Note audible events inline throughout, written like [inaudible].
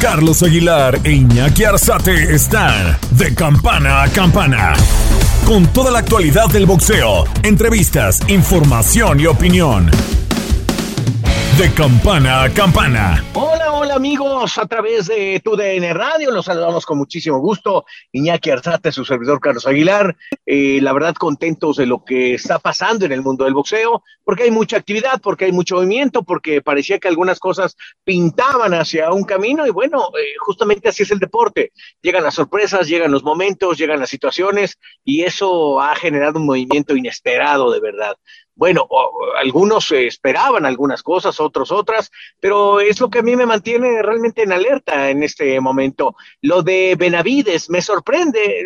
Carlos Aguilar e Iñaki Arzate están de campana a campana. Con toda la actualidad del boxeo, entrevistas, información y opinión. De campana a campana. Hola, hola amigos, a través de tu DN Radio, los saludamos con muchísimo gusto. Iñaki Arzate, su servidor Carlos Aguilar, eh, la verdad contentos de lo que está pasando en el mundo del boxeo, porque hay mucha actividad, porque hay mucho movimiento, porque parecía que algunas cosas pintaban hacia un camino y bueno, eh, justamente así es el deporte. Llegan las sorpresas, llegan los momentos, llegan las situaciones y eso ha generado un movimiento inesperado de verdad bueno, algunos esperaban algunas cosas, otros otras, pero es lo que a mí me mantiene realmente en alerta en este momento. Lo de Benavides, me sorprende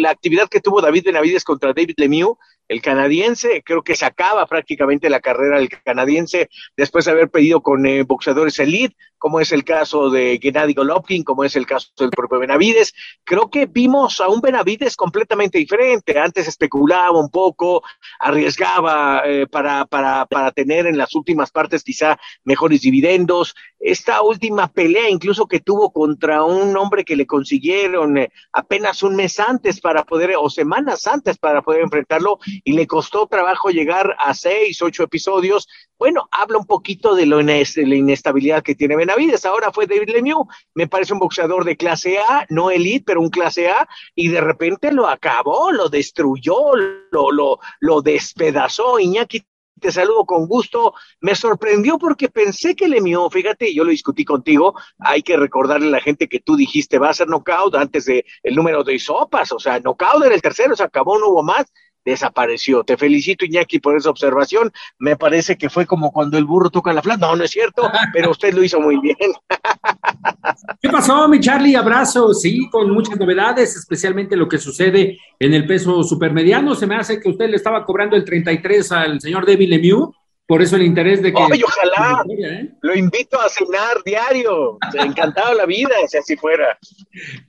la actividad que tuvo David Benavides contra David Lemieux, el canadiense, creo que se acaba prácticamente la carrera del canadiense después de haber pedido con eh, boxeadores elite, como es el caso de Gennady Golovkin, como es el caso del propio Benavides. Creo que vimos a un Benavides completamente diferente. Antes especulaba un poco, arriesgaba eh, para, para, para tener en las últimas partes quizá mejores dividendos. Esta última pelea incluso que tuvo contra un hombre que le consiguieron eh, apenas un mes antes para poder, o semanas antes para poder enfrentarlo, y le costó trabajo llegar a seis, ocho episodios. Bueno, habla un poquito de, lo la inestabilidad que tiene Benavides. Ahora fue David Lemieux, me parece un boxeador de clase A, no elite, pero un clase A, y de repente lo acabó, lo destruyó, lo, lo, lo despedazó. Iñaki te saludo con gusto. Me sorprendió porque pensé que Lemieux, fíjate, yo lo discutí contigo, hay que recordarle a la gente que tú dijiste va a ser knockout antes de el número de sopas, o sea, knockout era el tercero, se acabó, no hubo más, desapareció. Te felicito, Iñaki, por esa observación. Me parece que fue como cuando el burro toca la flauta. No, no es cierto, pero usted lo hizo muy bien. [laughs] ¿Qué pasó, mi Charlie? Abrazo, sí, con muchas novedades, especialmente lo que sucede en el peso supermediano. Se me hace que usted le estaba cobrando el 33 al señor David Lemieux por eso el interés de que. ¡Ay, ojalá! ¿eh? Lo invito a cenar diario. Encantado la vida, si así fuera.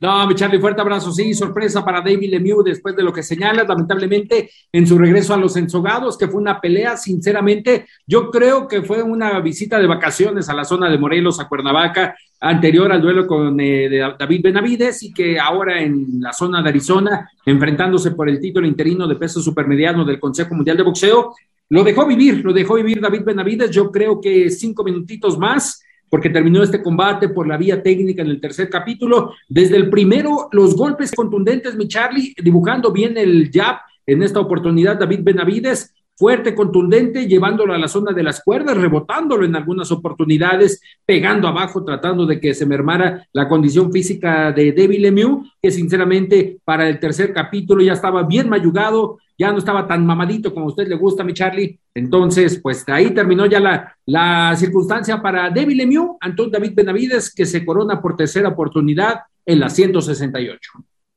No, mi Charlie, fuerte abrazo. Sí, sorpresa para David Lemieux después de lo que señala, lamentablemente, en su regreso a los ensogados, que fue una pelea, sinceramente, yo creo que fue una visita de vacaciones a la zona de Morelos, a Cuernavaca, anterior al duelo con eh, David Benavides y que ahora en la zona de Arizona, enfrentándose por el título interino de peso supermediano del Consejo Mundial de Boxeo, lo dejó vivir, lo dejó vivir David Benavides, yo creo que cinco minutitos más, porque terminó este combate por la vía técnica en el tercer capítulo. Desde el primero, los golpes contundentes, mi Charlie, dibujando bien el jab en esta oportunidad, David Benavides, fuerte, contundente, llevándolo a la zona de las cuerdas, rebotándolo en algunas oportunidades, pegando abajo, tratando de que se mermara la condición física de David Lemieux, que sinceramente para el tercer capítulo ya estaba bien mayugado, ya no estaba tan mamadito como a usted le gusta, mi Charlie. Entonces, pues ahí terminó ya la, la circunstancia para David Lemieux, Antón David Benavides, que se corona por tercera oportunidad en la 168.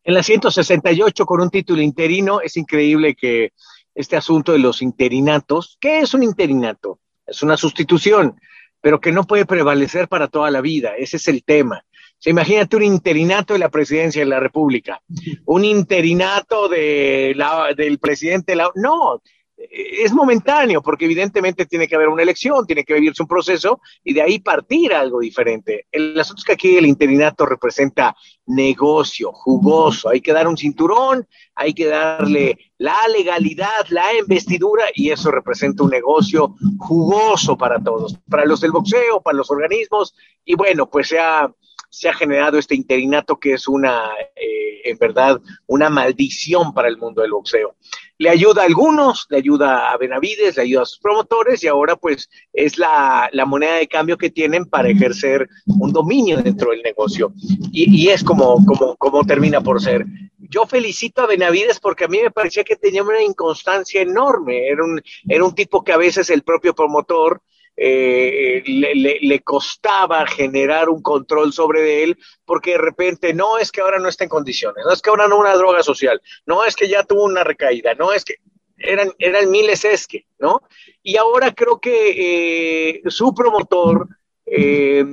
En la 168 con un título interino, es increíble que este asunto de los interinatos, ¿qué es un interinato? Es una sustitución, pero que no puede prevalecer para toda la vida, ese es el tema. Se imagínate un interinato de la presidencia de la República, un interinato de la, del presidente de la... No, es momentáneo, porque evidentemente tiene que haber una elección, tiene que vivirse un proceso y de ahí partir algo diferente. El asunto es que aquí el interinato representa negocio, jugoso, hay que dar un cinturón, hay que darle la legalidad, la investidura y eso representa un negocio jugoso para todos, para los del boxeo, para los organismos y bueno, pues se ha, se ha generado este interinato que es una, eh, en verdad, una maldición para el mundo del boxeo le ayuda a algunos, le ayuda a Benavides, le ayuda a sus promotores y ahora pues es la, moneda de cambio que tienen para ejercer un dominio dentro del negocio. Y, es como, como, como termina por ser. Yo felicito a Benavides porque a mí me parecía que tenía una inconstancia enorme, era un, era un tipo que a veces el propio promotor eh, le, costaba generar un control sobre él, porque de repente no es que ahora no esté en condiciones, no es que ahora no una droga social, no es que ya tuvo una recaída, no es que eran, eran miles es que, ¿no? Y ahora creo que eh, su promotor eh,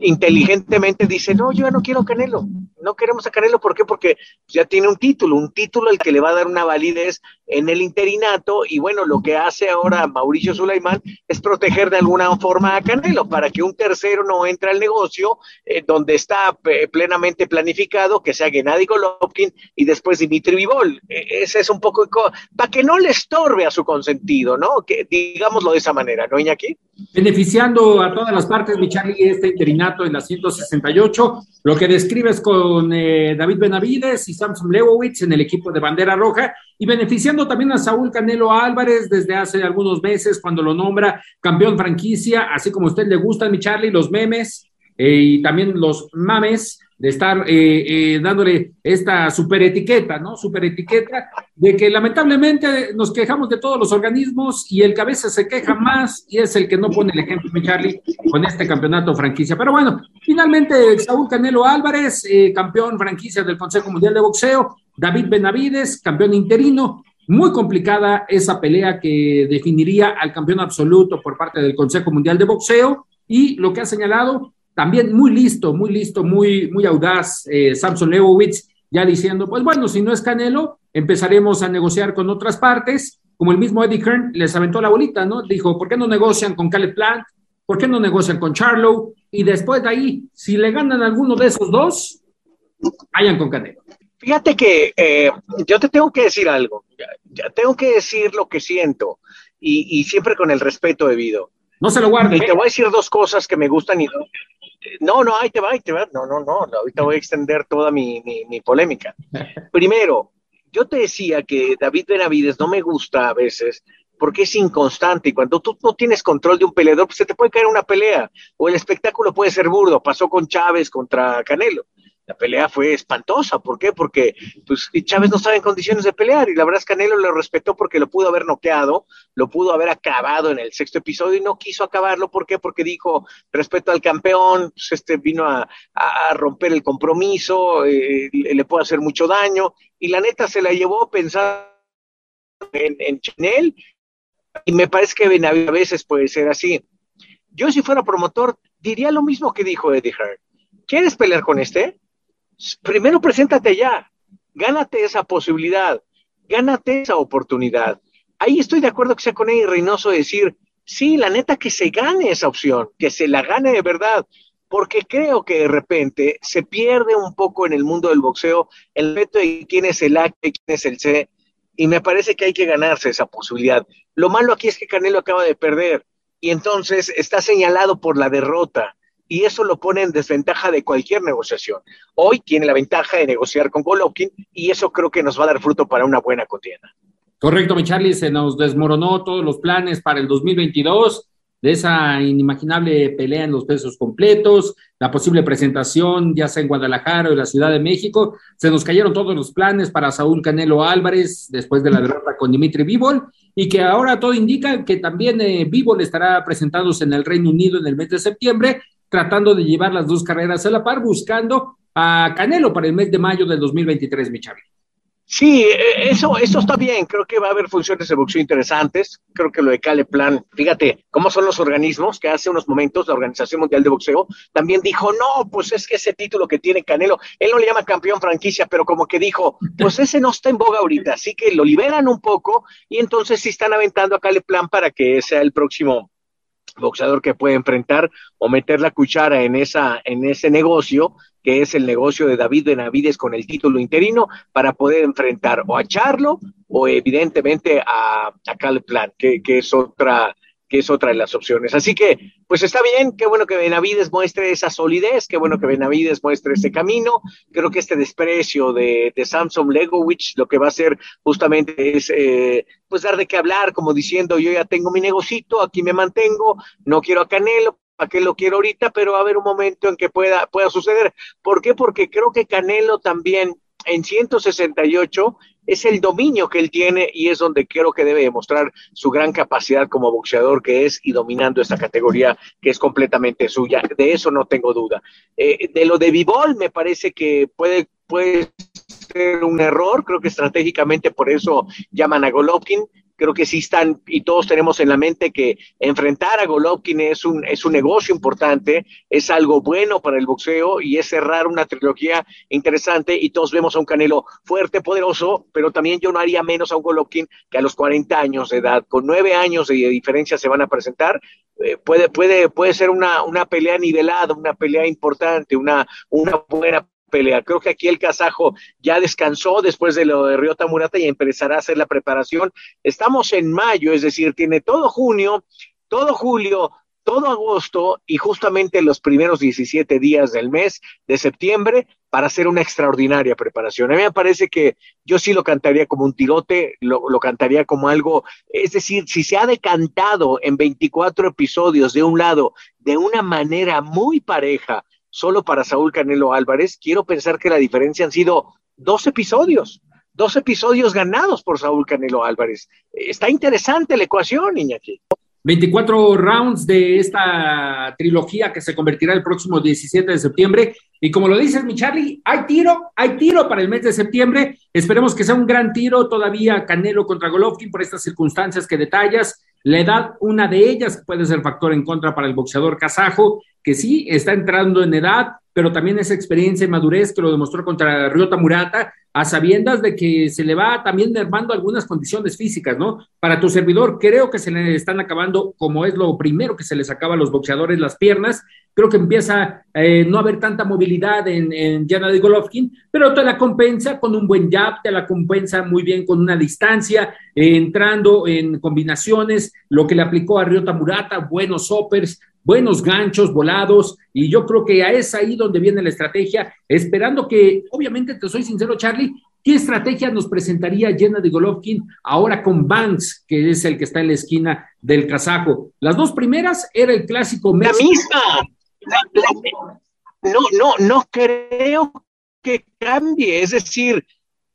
inteligentemente dice, no, yo ya no quiero Canelo, no queremos a Canelo, ¿por qué? Porque ya tiene un título, un título el que le va a dar una validez en el interinato y bueno, lo que hace ahora Mauricio Sulaimán es proteger de alguna forma a Canelo para que un tercero no entre al negocio eh, donde está plenamente planificado que sea Gennady Golovkin y después Dimitri Vivol. E, ese es un poco, para que no le estorbe a su consentido, ¿no? Que digámoslo de esa manera, ¿no, Iñaki? Beneficiando a todas las partes, mi Charlie, este interinato en la 168, lo que describes con eh, David Benavides y Samson Lewowitz en el equipo de bandera roja y beneficiando también a Saúl Canelo Álvarez desde hace algunos meses cuando lo nombra campeón franquicia, así como a usted le gustan, mi Charlie, los memes eh, y también los mames de estar eh, eh, dándole esta super etiqueta, ¿no? Super etiqueta de que lamentablemente nos quejamos de todos los organismos y el que se queja más y es el que no pone el ejemplo, mi Charlie, con este campeonato franquicia. Pero bueno, finalmente Saúl Canelo Álvarez, eh, campeón franquicia del Consejo Mundial de Boxeo, David Benavides, campeón interino. Muy complicada esa pelea que definiría al campeón absoluto por parte del Consejo Mundial de Boxeo y lo que ha señalado también muy listo, muy listo, muy, muy audaz, eh, Samson Lewowitz, ya diciendo, pues bueno, si no es Canelo, empezaremos a negociar con otras partes, como el mismo Eddie Hearn les aventó la bolita, ¿no? Dijo, ¿por qué no negocian con Caleb Plant? ¿Por qué no negocian con Charlo? Y después de ahí, si le ganan alguno de esos dos, vayan con Canelo. Fíjate que eh, yo te tengo que decir algo, ya, tengo que decir lo que siento y, y, siempre con el respeto debido. No se lo guarde. Y te voy a decir dos cosas que me gustan y no, no, ahí te va, ahí te va. No, no, no, ahorita voy a extender toda mi, mi, polémica. Primero, yo te decía que David Benavides no me gusta a veces porque es inconstante y cuando tú no tienes control de un peleador, pues se te puede caer una pelea o el espectáculo puede ser burdo. Pasó con Chávez contra Canelo la pelea fue espantosa. ¿Por qué? Porque pues, Chávez no estaba en condiciones de pelear y la verdad es que Canelo lo respetó porque lo pudo haber noqueado, lo pudo haber acabado en el sexto episodio y no quiso acabarlo. ¿Por qué? Porque dijo, respeto al campeón, pues, este vino a, romper el compromiso, eh, le, puede hacer mucho daño y la neta se la llevó pensando en, en Chanel y me parece que a veces puede ser así. Yo si fuera promotor diría lo mismo que dijo Eddie Hearn. ¿Quieres pelear con este? Primero preséntate ya, gánate esa posibilidad, gánate esa oportunidad. Ahí estoy de acuerdo que sea con Eddie Reynoso decir, sí, la neta que se gane esa opción, que se la gane de verdad, porque creo que de repente se pierde un poco en el mundo del boxeo el reto de quién es el A quién es el C, y me parece que hay que ganarse esa posibilidad. Lo malo aquí es que Canelo acaba de perder y entonces está señalado por la derrota y eso lo pone en desventaja de cualquier negociación. Hoy tiene la ventaja de negociar con Golovkin y eso creo que nos va a dar fruto para una buena contienda. Correcto, mi Charlie, se nos desmoronó todos los planes para el 2022 de esa inimaginable pelea en los pesos completos, la posible presentación ya sea en Guadalajara o en la Ciudad de México. Se nos cayeron todos los planes para Saúl Canelo Álvarez después de la derrota con Dimitri Vivol y que ahora todo indica que también eh, estará presentándose en el Reino Unido en el mes de septiembre tratando de llevar las dos carreras a la par, buscando a Canelo para el mes de mayo del 2023, mi Charlie. Sí, e, eso, eso está bien. Creo que va a haber funciones de boxeo interesantes. Creo que lo de Cale Plan, fíjate cómo son los organismos que hace unos momentos la Organización Mundial de Boxeo también dijo, no, pues es que ese título que tiene Canelo, él no le llama campeón franquicia, pero como que dijo, pues ese no está en boga ahorita, así que lo liberan un poco y entonces sí están aventando a Cale Plan para que sea el próximo boxeador que puede enfrentar o meter la cuchara en, esa, en ese negocio, que es el negocio de David Benavides con el título interino, para poder enfrentar o a Charlo o evidentemente a, Caleb Plan, que, que es otra es otra de las opciones. Así que, pues está bien, qué bueno que Benavides muestre esa solidez, qué bueno que Benavides muestre ese camino. Creo que este desprecio de, de Samson Legowicz lo que va a hacer justamente es, eh, pues dar de qué hablar, como diciendo, yo ya tengo mi negocito, aquí me mantengo, no quiero a Canelo, ¿para qué lo quiero ahorita? Pero va a haber un momento en que pueda, pueda suceder. ¿Por qué? Porque creo que Canelo también en 168 es el dominio que él tiene y es donde creo que debe demostrar su gran capacidad como boxeador que es y dominando esta categoría que es completamente suya. De eso no tengo duda. Eh, de lo de Vivol me parece que puede, puede ser un error, creo que estratégicamente por eso llaman a Golovkin creo que sí están, y todos tenemos en la mente que enfrentar a Golovkin es un, es un negocio importante, es algo bueno para el boxeo y es cerrar una trilogía interesante y todos vemos a un Canelo fuerte, poderoso, pero también yo no haría menos a un Golovkin que a los 40 años de edad, con nueve años de diferencia se van a presentar, eh, puede, puede, puede ser una, una pelea nivelada, una pelea importante, una, una buena Creo que aquí el kazajo ya descansó después de lo de Ryota Murata y empezará a hacer la preparación. Estamos en mayo, es decir, tiene todo junio, todo julio, todo agosto y justamente los primeros 17 días del mes de septiembre para hacer una extraordinaria preparación. A mí me parece que yo sí lo cantaría como un tirote, lo, lo, cantaría como algo, es decir, si se ha decantado en 24 episodios de un lado de una manera muy pareja, solo para Saúl Canelo Álvarez, quiero pensar que la diferencia han sido dos episodios, dos episodios ganados por Saúl Canelo Álvarez. Está interesante la ecuación, Iñaki. 24 rounds de esta trilogía que se convertirá el próximo 17 de septiembre. Y como lo dices, mi Charlie, hay tiro, hay tiro para el mes de septiembre. Esperemos que sea un gran tiro todavía Canelo contra Golovkin por estas circunstancias que detallas. La edad, una de ellas, puede ser factor en contra para el boxeador kazajo, que sí está entrando en edad, pero también esa experiencia y madurez que lo demostró contra Ryota Murata, a sabiendas de que se le va también dermando algunas condiciones físicas, ¿no? Para tu servidor, creo que se le están acabando, como es lo primero que se les acaba a los boxeadores, las piernas. Creo que empieza eh, no haber tanta movilidad en, en de Golovkin, pero te la compensa con un buen jab, te la compensa muy bien con una distancia, eh, entrando en combinaciones, lo que le aplicó a Ryota Murata, buenos hoppers, buenos ganchos volados, y yo creo que es ahí donde viene la estrategia, esperando que, obviamente, te soy sincero, Charlie, ¿qué estrategia nos presentaría Jenna de Golovkin ahora con Banks, que es el que está en la esquina del casaco? Las dos primeras era el clásico La misma. no, no, no creo que cambie, es decir,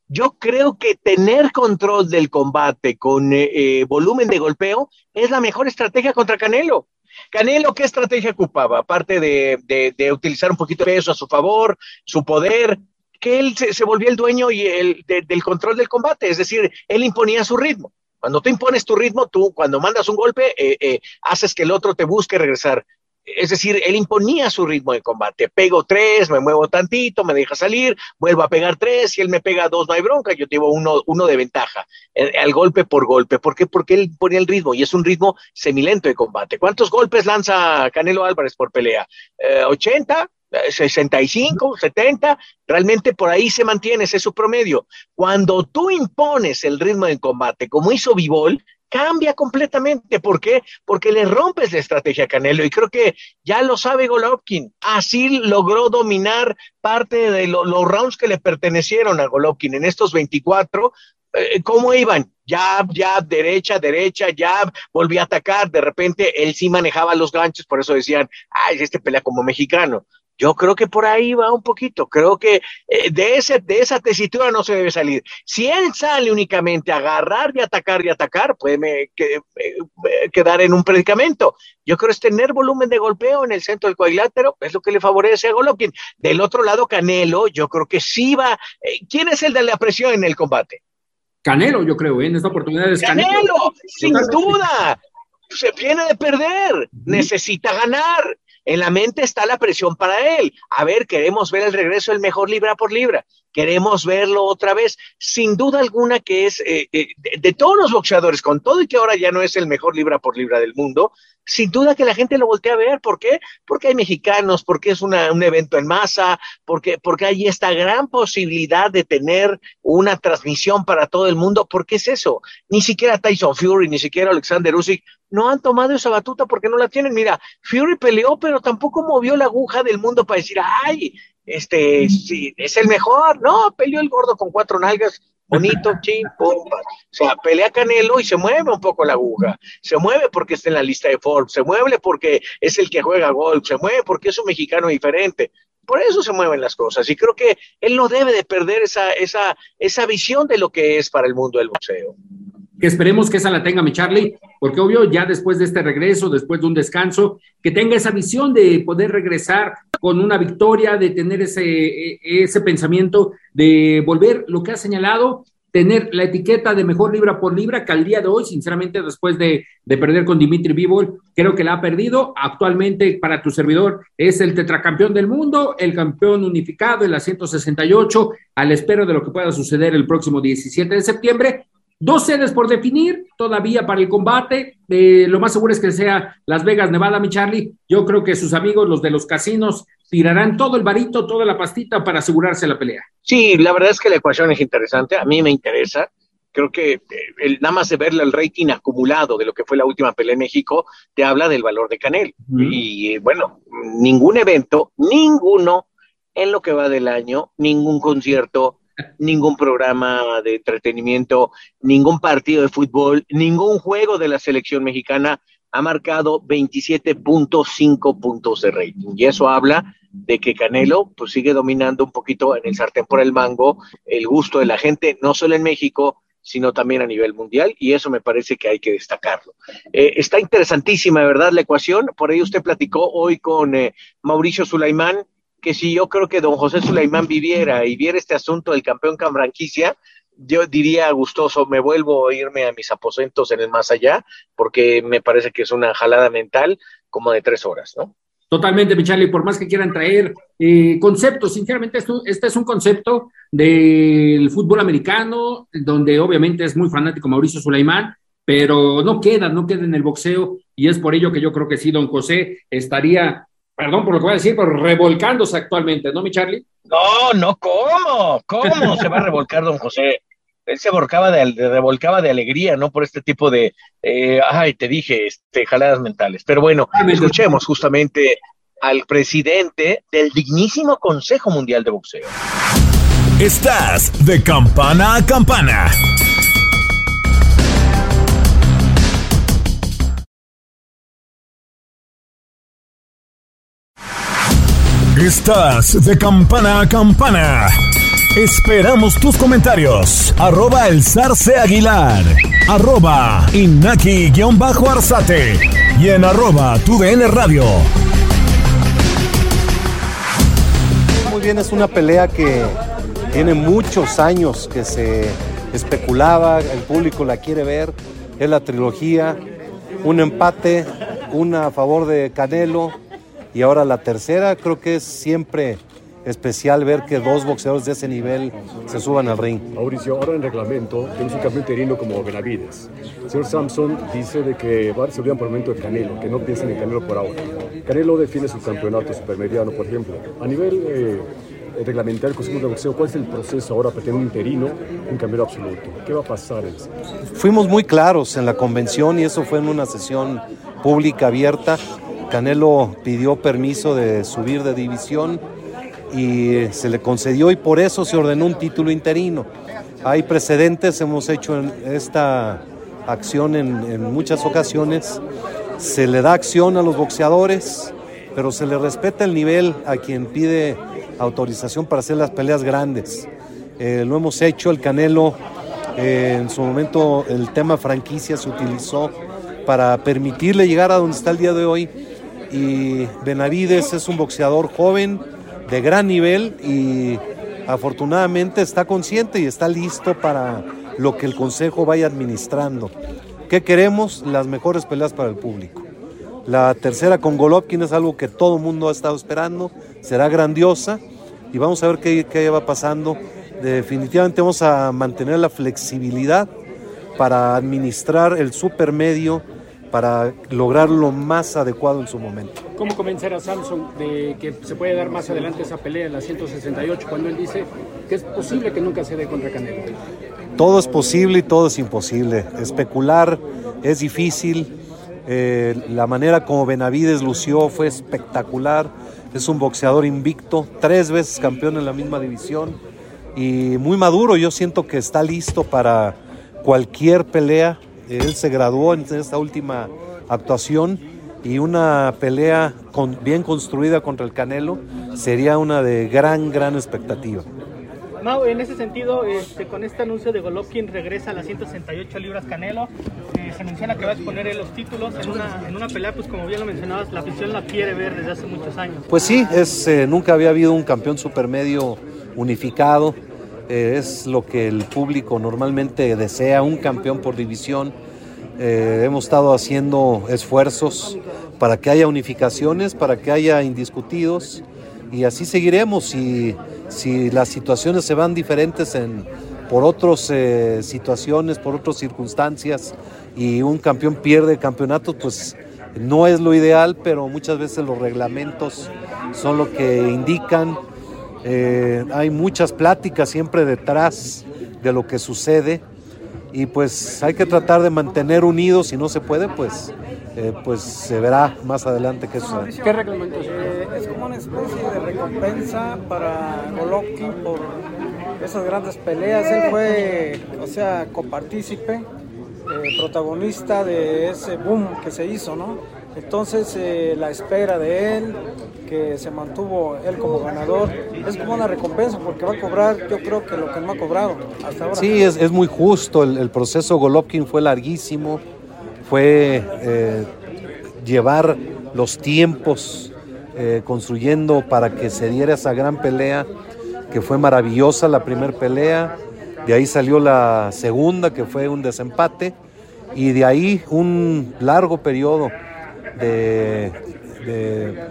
yo creo que tener control del combate con eh, eh, volumen de golpeo es la mejor estrategia contra Canelo. Canelo, ¿qué estrategia ocupaba? Aparte de, utilizar un poquito de peso a su favor, su poder, que él se, volvió el dueño y el, del control del combate, es decir, él imponía su ritmo. Cuando tú impones tu ritmo, tú cuando mandas un golpe, eh, eh, haces que el otro te busque regresar es decir, él imponía su ritmo de combate. Pego tres, me muevo tantito, me deja salir, vuelvo a pegar tres, si él me pega dos, no hay bronca, yo llevo uno, uno de ventaja, al golpe por golpe. ¿Por qué? Porque él ponía el ritmo y es un ritmo semilento de combate. ¿Cuántos golpes lanza Canelo Álvarez por pelea? Eh, ¿80? 65, 70, realmente por ahí se mantiene, ese es su promedio. Cuando tú impones el ritmo de combate, como hizo Vivol, cambia completamente. ¿Por qué? Porque le rompes la estrategia a Canelo y creo que ya lo sabe Golovkin. Así logró dominar parte de los rounds que le pertenecieron a Golovkin en estos 24. Eh, ¿Cómo iban? Jab, jab, derecha, derecha, jab, volvía a atacar, de repente él sí manejaba los ganchos, por eso decían, ay, este pelea como mexicano. Yo creo que por ahí va un poquito. Creo que eh, de, ese, de esa tesitura no se debe salir. Si él sale únicamente a agarrar y atacar y atacar, puede quedar en un predicamento. Yo creo que es tener volumen de golpeo en el centro del cuadrilátero, es lo que le favorece a Golovkin. Del otro lado, Canelo, yo creo que sí va. Eh, ¿Quién es el de la presión en el combate? Canelo, yo creo, ¿eh? en esta oportunidad es Canelo. Canelo sin duda. Se viene de perder, necesita ganar en la mente está la presión para él. A ver, queremos ver el regreso del mejor libra por libra. Queremos verlo otra vez. Sin duda alguna que es eh, eh, de, todos los boxeadores, con todo y que ahora ya no es el mejor libra por libra del mundo, sin duda que la gente lo voltea a ver. ¿Por qué? Porque hay mexicanos, porque es un evento en masa, porque, porque hay esta gran posibilidad de tener una transmisión para todo el mundo. ¿Por qué es eso? Ni siquiera Tyson Fury, ni siquiera Alexander Usyk no han tomado esa batuta porque no la tienen. Mira, Fury peleó, pero tampoco movió la aguja del mundo para decir, ay, este, sí, es el mejor. No, peleó el gordo con cuatro nalgas, bonito, [laughs] ching, O sea, pelea Canelo y se mueve un poco la aguja. Se mueve porque está en la lista de Forbes, se mueve porque es el que juega golf, se mueve porque es un mexicano diferente. por eso se mueven las cosas. Y creo que él no debe de perder esa, esa, esa visión de lo que es para el mundo del boxeo. Que esperemos que esa la tenga mi Charlie, porque obvio, ya después de este regreso, después de un descanso, que tenga esa visión de poder regresar con una victoria, de tener ese, ese pensamiento, de volver lo que ha señalado, tener la etiqueta de mejor libra por libra, que al día de hoy, sinceramente, después de, de perder con Dimitri Bivol, creo que la ha perdido. Actualmente, para tu servidor, es el tetracampeón del mundo, el campeón unificado en la 168, al espero de lo que pueda suceder el próximo 17 de septiembre. Dos sedes por definir todavía para el combate. Eh, lo más seguro es que sea Las Vegas, Nevada, mi Charlie. Yo creo que sus amigos, los de los casinos, tirarán todo el varito, toda la pastita para asegurarse la pelea. Sí, la verdad es que la ecuación es interesante. A mí me interesa. Creo que eh, el, nada más de verle el rating acumulado de lo que fue la última pelea en México, te habla del valor de Canel. Y eh, bueno, ningún evento, ninguno en lo que va del año, ningún concierto, ningún programa de entretenimiento, ningún partido de fútbol, ningún juego de la selección mexicana ha marcado 27.5 puntos de rating. Y eso habla de que Canelo pues sigue dominando un poquito en el sartén por el mango el gusto de la gente, no solo en México, sino también a nivel mundial, y eso me parece que hay que destacarlo. Eh, está interesantísima, ¿verdad? La ecuación, por ahí usted platicó hoy con eh, Mauricio Sulaimán, que si yo creo que don José Sulaimán viviera y viera este asunto del campeón con franquicia, yo diría gustoso, me vuelvo a irme a mis aposentos en el más allá, porque me parece que es una jalada mental como de tres horas, ¿no? Totalmente, Michali, por más que quieran traer eh, conceptos, sinceramente esto, este es un concepto del fútbol americano, donde obviamente es muy fanático Mauricio Sulaimán, pero no queda, no queda en el boxeo, y es por ello que yo creo que sí, don José estaría perdón por lo que voy a decir, pero revolcándose actualmente, ¿no, mi Charlie? No, no, ¿cómo? ¿Cómo se va a revolcar don José? [laughs] Él se revolcaba de, revolcaba de alegría, ¿no? Por este tipo de, eh, ay, te dije, este, jaladas mentales. Pero bueno, escuchemos justamente al presidente del dignísimo Consejo Mundial de Boxeo. Estás de campana a campana. Estás de campana a campana. Esperamos tus comentarios. Arroba el zarce aguilar. Arroba inaki-arzate. Y en arroba tu radio. Muy bien, es una pelea que tiene muchos años que se especulaba, el público la quiere ver. Es la trilogía. Un empate, una a favor de Canelo y ahora la tercera, creo que es siempre especial ver que dos boxeadores de ese nivel se suban al ring. Mauricio, ahora en reglamento tenemos un campeón interino como Benavides. El señor Samson dice de que va, olvidan por el momento de Canelo, que no piensen en Canelo por ahora. Canelo defiende su campeonato supermediano, por ejemplo. A nivel eh, reglamentario del Consejo de Boxeo, ¿cuál es el proceso ahora para tener un interino, un campeón absoluto? ¿Qué va a pasar? Fuimos muy claros en la convención y eso fue en una sesión pública abierta Canelo pidió permiso de subir de división y se le concedió y por eso se ordenó un título interino. Hay precedentes, hemos hecho esta acción en, muchas ocasiones. Se le da acción a los boxeadores, pero se le respeta el nivel a quien pide autorización para hacer las peleas grandes. Eh, lo hemos hecho, el Canelo, eh, en su momento el tema franquicia se utilizó para permitirle llegar a donde está el día de hoy y Benavides es un boxeador joven de gran nivel y afortunadamente está consciente y está listo para lo que el Consejo vaya administrando. ¿Qué queremos? Las mejores peleas para el público. La tercera con Golovkin es algo que todo el mundo ha estado esperando, será grandiosa y vamos a ver qué, qué va pasando. Definitivamente vamos a mantener la flexibilidad para administrar el supermedio para lograr lo más adecuado en su momento. ¿Cómo convencer a Samsung de que se puede dar más adelante esa pelea en la 168 cuando él dice que es posible que nunca se dé contra Canelo? Todo es posible y todo es imposible. Especular es difícil. Eh, la manera como Benavides lució fue espectacular. Es un boxeador invicto, tres veces campeón en la misma división y muy maduro. Yo siento que está listo para cualquier pelea él se graduó en esta última actuación y una pelea con, bien construida contra el Canelo sería una de gran, gran expectativa. Mau, en ese sentido, este, con este anuncio de Golovkin regresa a las 168 libras Canelo. Eh, se menciona que va a exponer los títulos en una, en una pelea, pues como bien lo mencionabas, la afición la quiere ver desde hace muchos años. Pues sí, es, eh, nunca había habido un campeón supermedio unificado. Eh, es lo que el público normalmente desea, un campeón por división. Eh, hemos estado haciendo esfuerzos para que haya unificaciones, para que haya indiscutidos y así seguiremos. Si, si las situaciones se van diferentes en, por otras eh, situaciones, por otras circunstancias y un campeón pierde campeonatos, pues no es lo ideal, pero muchas veces los reglamentos son lo que indican. Eh, hay muchas pláticas siempre detrás de lo que sucede y pues hay que tratar de mantener unidos, si no se puede, pues, eh, pues se verá más adelante qué sucede. ¿Qué reglamentos? Eh, es como una especie de recompensa para Golovkin por esas grandes peleas. Él fue, o sea, copartícipe, eh, protagonista de ese boom que se hizo, ¿no? Entonces eh, la espera de él, que se mantuvo él como ganador, es como una recompensa porque va a cobrar, yo creo que lo que no ha cobrado hasta ahora. Sí, es, es muy justo, el, proceso Golovkin fue larguísimo, fue eh, llevar los tiempos eh, construyendo para que se diera esa gran pelea, que fue maravillosa la primera pelea, de ahí salió la segunda, que fue un desempate, y de ahí un largo periodo de, de,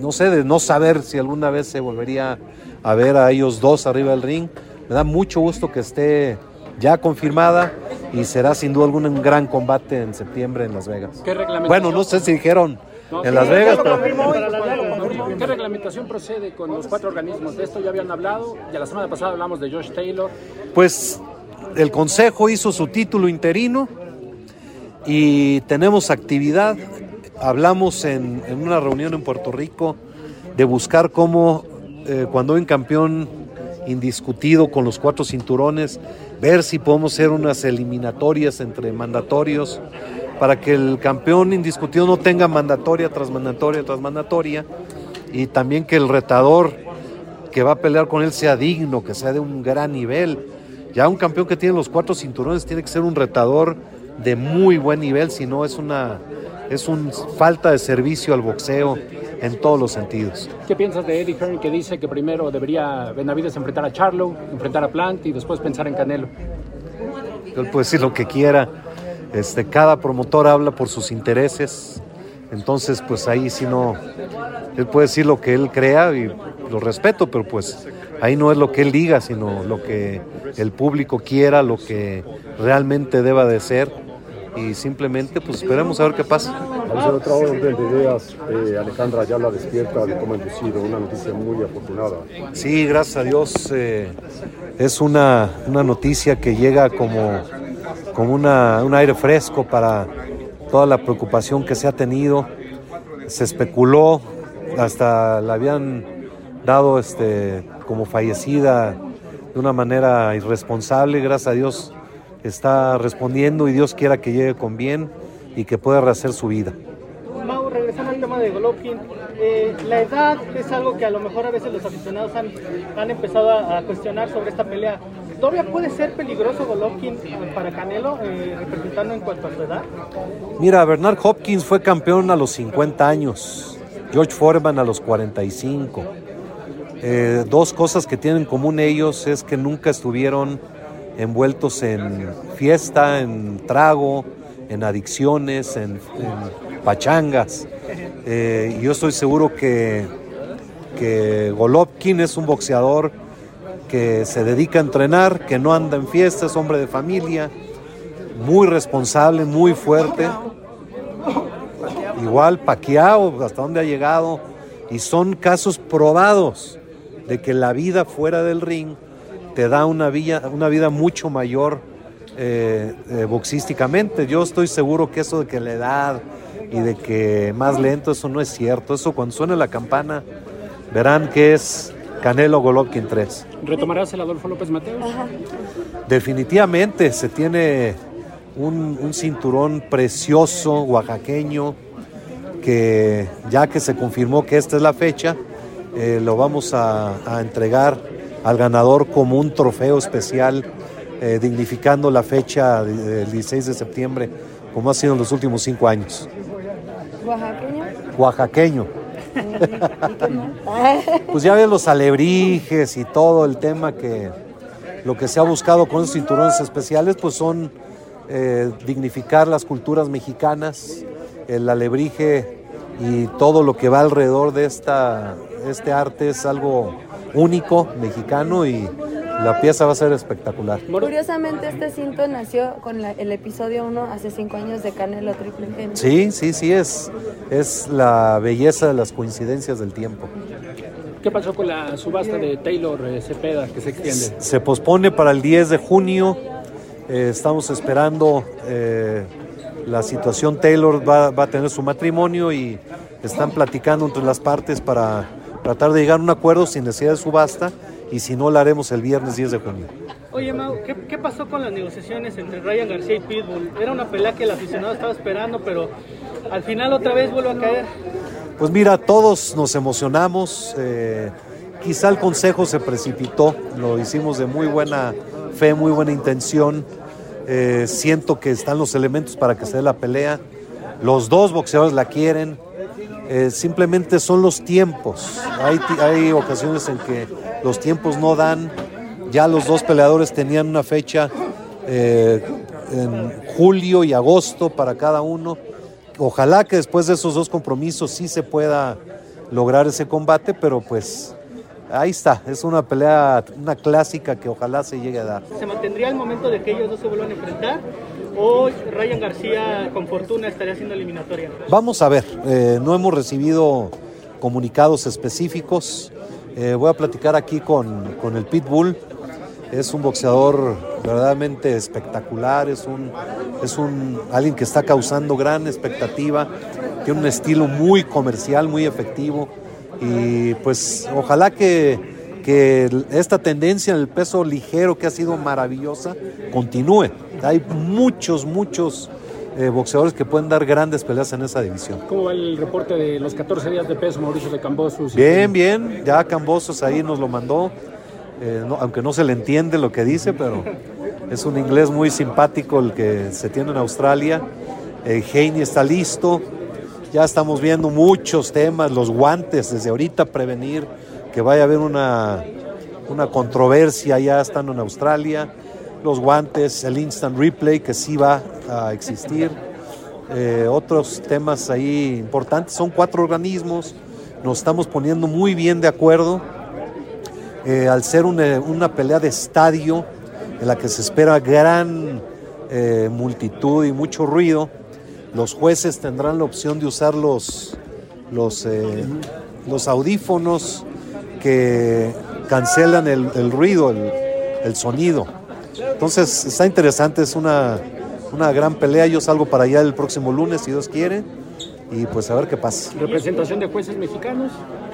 no sé, de no saber si alguna vez se volvería a ver a ellos dos arriba del ring. Me da mucho gusto que esté ya confirmada y será sin duda alguna un gran combate en septiembre en Las Vegas. ¿Qué bueno, no sé si dijeron no, en Las Vegas, pero... ¿Qué reglamentación procede con los cuatro organismos? De esto ya habían hablado, ya la semana pasada hablamos de Josh Taylor. Pues el Consejo hizo su título interino y tenemos actividad hablamos en, una reunión en Puerto Rico de buscar cómo, eh, cuando hay un campeón indiscutido con los cuatro cinturones, ver si podemos hacer unas eliminatorias entre mandatorios para que el campeón indiscutido no tenga mandatoria tras mandatoria tras mandatoria y también que el retador que va a pelear con él sea digno, que sea de un gran nivel. Ya un campeón que tiene los cuatro cinturones tiene que ser un retador de muy buen nivel, si no es una es una falta de servicio al boxeo en todos los sentidos. ¿Qué piensas de Eddie Hearn que dice que primero debería Benavides enfrentar a Charlo, enfrentar a Plant y después pensar en Canelo? Él puede decir lo que quiera. Este, cada promotor habla por sus intereses. Entonces, pues ahí sí no. Él puede decir lo que él crea y lo respeto, pero pues ahí no es lo que él diga, sino lo que el público quiera, lo que realmente deba de ser y simplemente pues esperemos a ver qué pasa. Vamos a otra orden de ideas, eh, Alejandra ya la despierta de cómo inducido, una noticia muy afortunada. Sí, gracias a Dios eh, es una, una, noticia que llega como, como una, un aire fresco para toda la preocupación que se ha tenido. Se especuló, hasta la habían dado este, como fallecida de una manera irresponsable, gracias a Dios está respondiendo y Dios quiera que llegue con bien y que pueda rehacer su vida. Mau, regresando al tema de Golovkin, eh, la edad es algo que a lo mejor a veces los aficionados han, han empezado a, a, cuestionar sobre esta pelea. ¿Todavía puede ser peligroso Golovkin para Canelo, eh, representando en cuanto a su edad? Mira, Bernard Hopkins fue campeón a los 50 años, George Foreman a los 45. Eh, dos cosas que tienen en común ellos es que nunca estuvieron envueltos en fiesta, en trago, en adicciones, en, pachangas. Eh, yo estoy seguro que, que es un boxeador que se dedica a entrenar, que no anda en fiestas, hombre de familia, muy responsable, muy fuerte. Igual Paquiao, hasta dónde ha llegado, y son casos probados de que la vida fuera del ring te da una vida, una vida mucho mayor eh, eh, boxísticamente. Yo estoy seguro que eso de que la edad y de que más lento, eso no es cierto. Eso cuando suene la campana, verán que es Canelo Golovkin 3. ¿Retomarás el Adolfo López Mateos? Definitivamente, se tiene un, un cinturón precioso, oaxaqueño, que ya que se confirmó que esta es la fecha, eh, lo vamos a, a, entregar al ganador como un trofeo especial, eh, dignificando la fecha del 16 de septiembre, como ha sido en los últimos cinco años. ¿Oaxaqueño? Oaxaqueño. [laughs] pues ya ves los alebrijes y todo el tema que lo que se ha buscado con los cinturones especiales, pues son eh, dignificar las culturas mexicanas, el alebrije y todo lo que va alrededor de esta, este arte es algo único, mexicano y la pieza va a ser espectacular. Curiosamente este cinto nació con la, el episodio 1 hace cinco años de Canelo Triple G. Sí, sí, sí, es, es la belleza de las coincidencias del tiempo. ¿Qué pasó con la subasta de Taylor eh, Cepeda que se extiende? Se pospone para el 10 de junio. Eh, estamos esperando eh, la situación. Taylor va, va, a tener su matrimonio y están platicando entre las partes para tratar de llegar a un acuerdo sin necesidad de subasta y si no, la haremos el viernes 10 de junio. Oye, Mau, ¿qué, ¿qué, pasó con las negociaciones entre Ryan García y Pitbull? Era una pelea que el aficionado estaba esperando, pero al final otra vez vuelve a caer. Pues mira, todos nos emocionamos. Eh, quizá el consejo se precipitó, lo hicimos de muy buena fe, muy buena intención. Eh, siento que están los elementos para que se dé la pelea. Los dos boxeadores la quieren. Eh, simplemente son los tiempos. Hay, hay ocasiones en que los tiempos no dan. Ya los dos peleadores tenían una fecha eh, en julio y agosto para cada uno. Ojalá que después de esos dos compromisos sí se pueda lograr ese combate, pero pues ahí está, es una pelea, una clásica que ojalá se llegue a dar. ¿Se mantendría el momento de que ellos dos se vuelvan a enfrentar? ¿O Ryan García con fortuna estaría haciendo eliminatoria? Vamos a ver, eh, no hemos recibido comunicados específicos. Eh, voy a platicar aquí con, con, el Pitbull. Es un boxeador verdaderamente espectacular, es un, es un alguien que está causando gran expectativa, tiene un estilo muy comercial, muy efectivo y pues ojalá que, que esta tendencia en el peso ligero que ha sido maravillosa continúe. Hay muchos, muchos eh, boxeadores que pueden dar grandes peleas en esa división. ¿Cómo va el reporte de los 14 días de peso, Mauricio de Cambosos? Bien, bien, ya Cambosos ahí nos lo mandó, eh, no, aunque no se le entiende lo que dice, pero es un inglés muy simpático el que se tiene en Australia. Eh, Heine está listo, ya estamos viendo muchos temas, los guantes, desde ahorita prevenir que vaya a haber una, una controversia ya estando en Australia los guantes, el instant replay que sí va a existir, eh, otros temas ahí importantes. Son cuatro organismos, nos estamos poniendo muy bien de acuerdo. Eh, al ser una, una, pelea de estadio en la que se espera gran eh, multitud y mucho ruido, los jueces tendrán la opción de usar los, los, los audífonos que cancelan el, el ruido, el, el sonido. Entonces está interesante, es una, una gran pelea. Yo salgo para allá el próximo lunes, si Dios quiere, y pues a ver qué pasa. ¿Representación de jueces mexicanos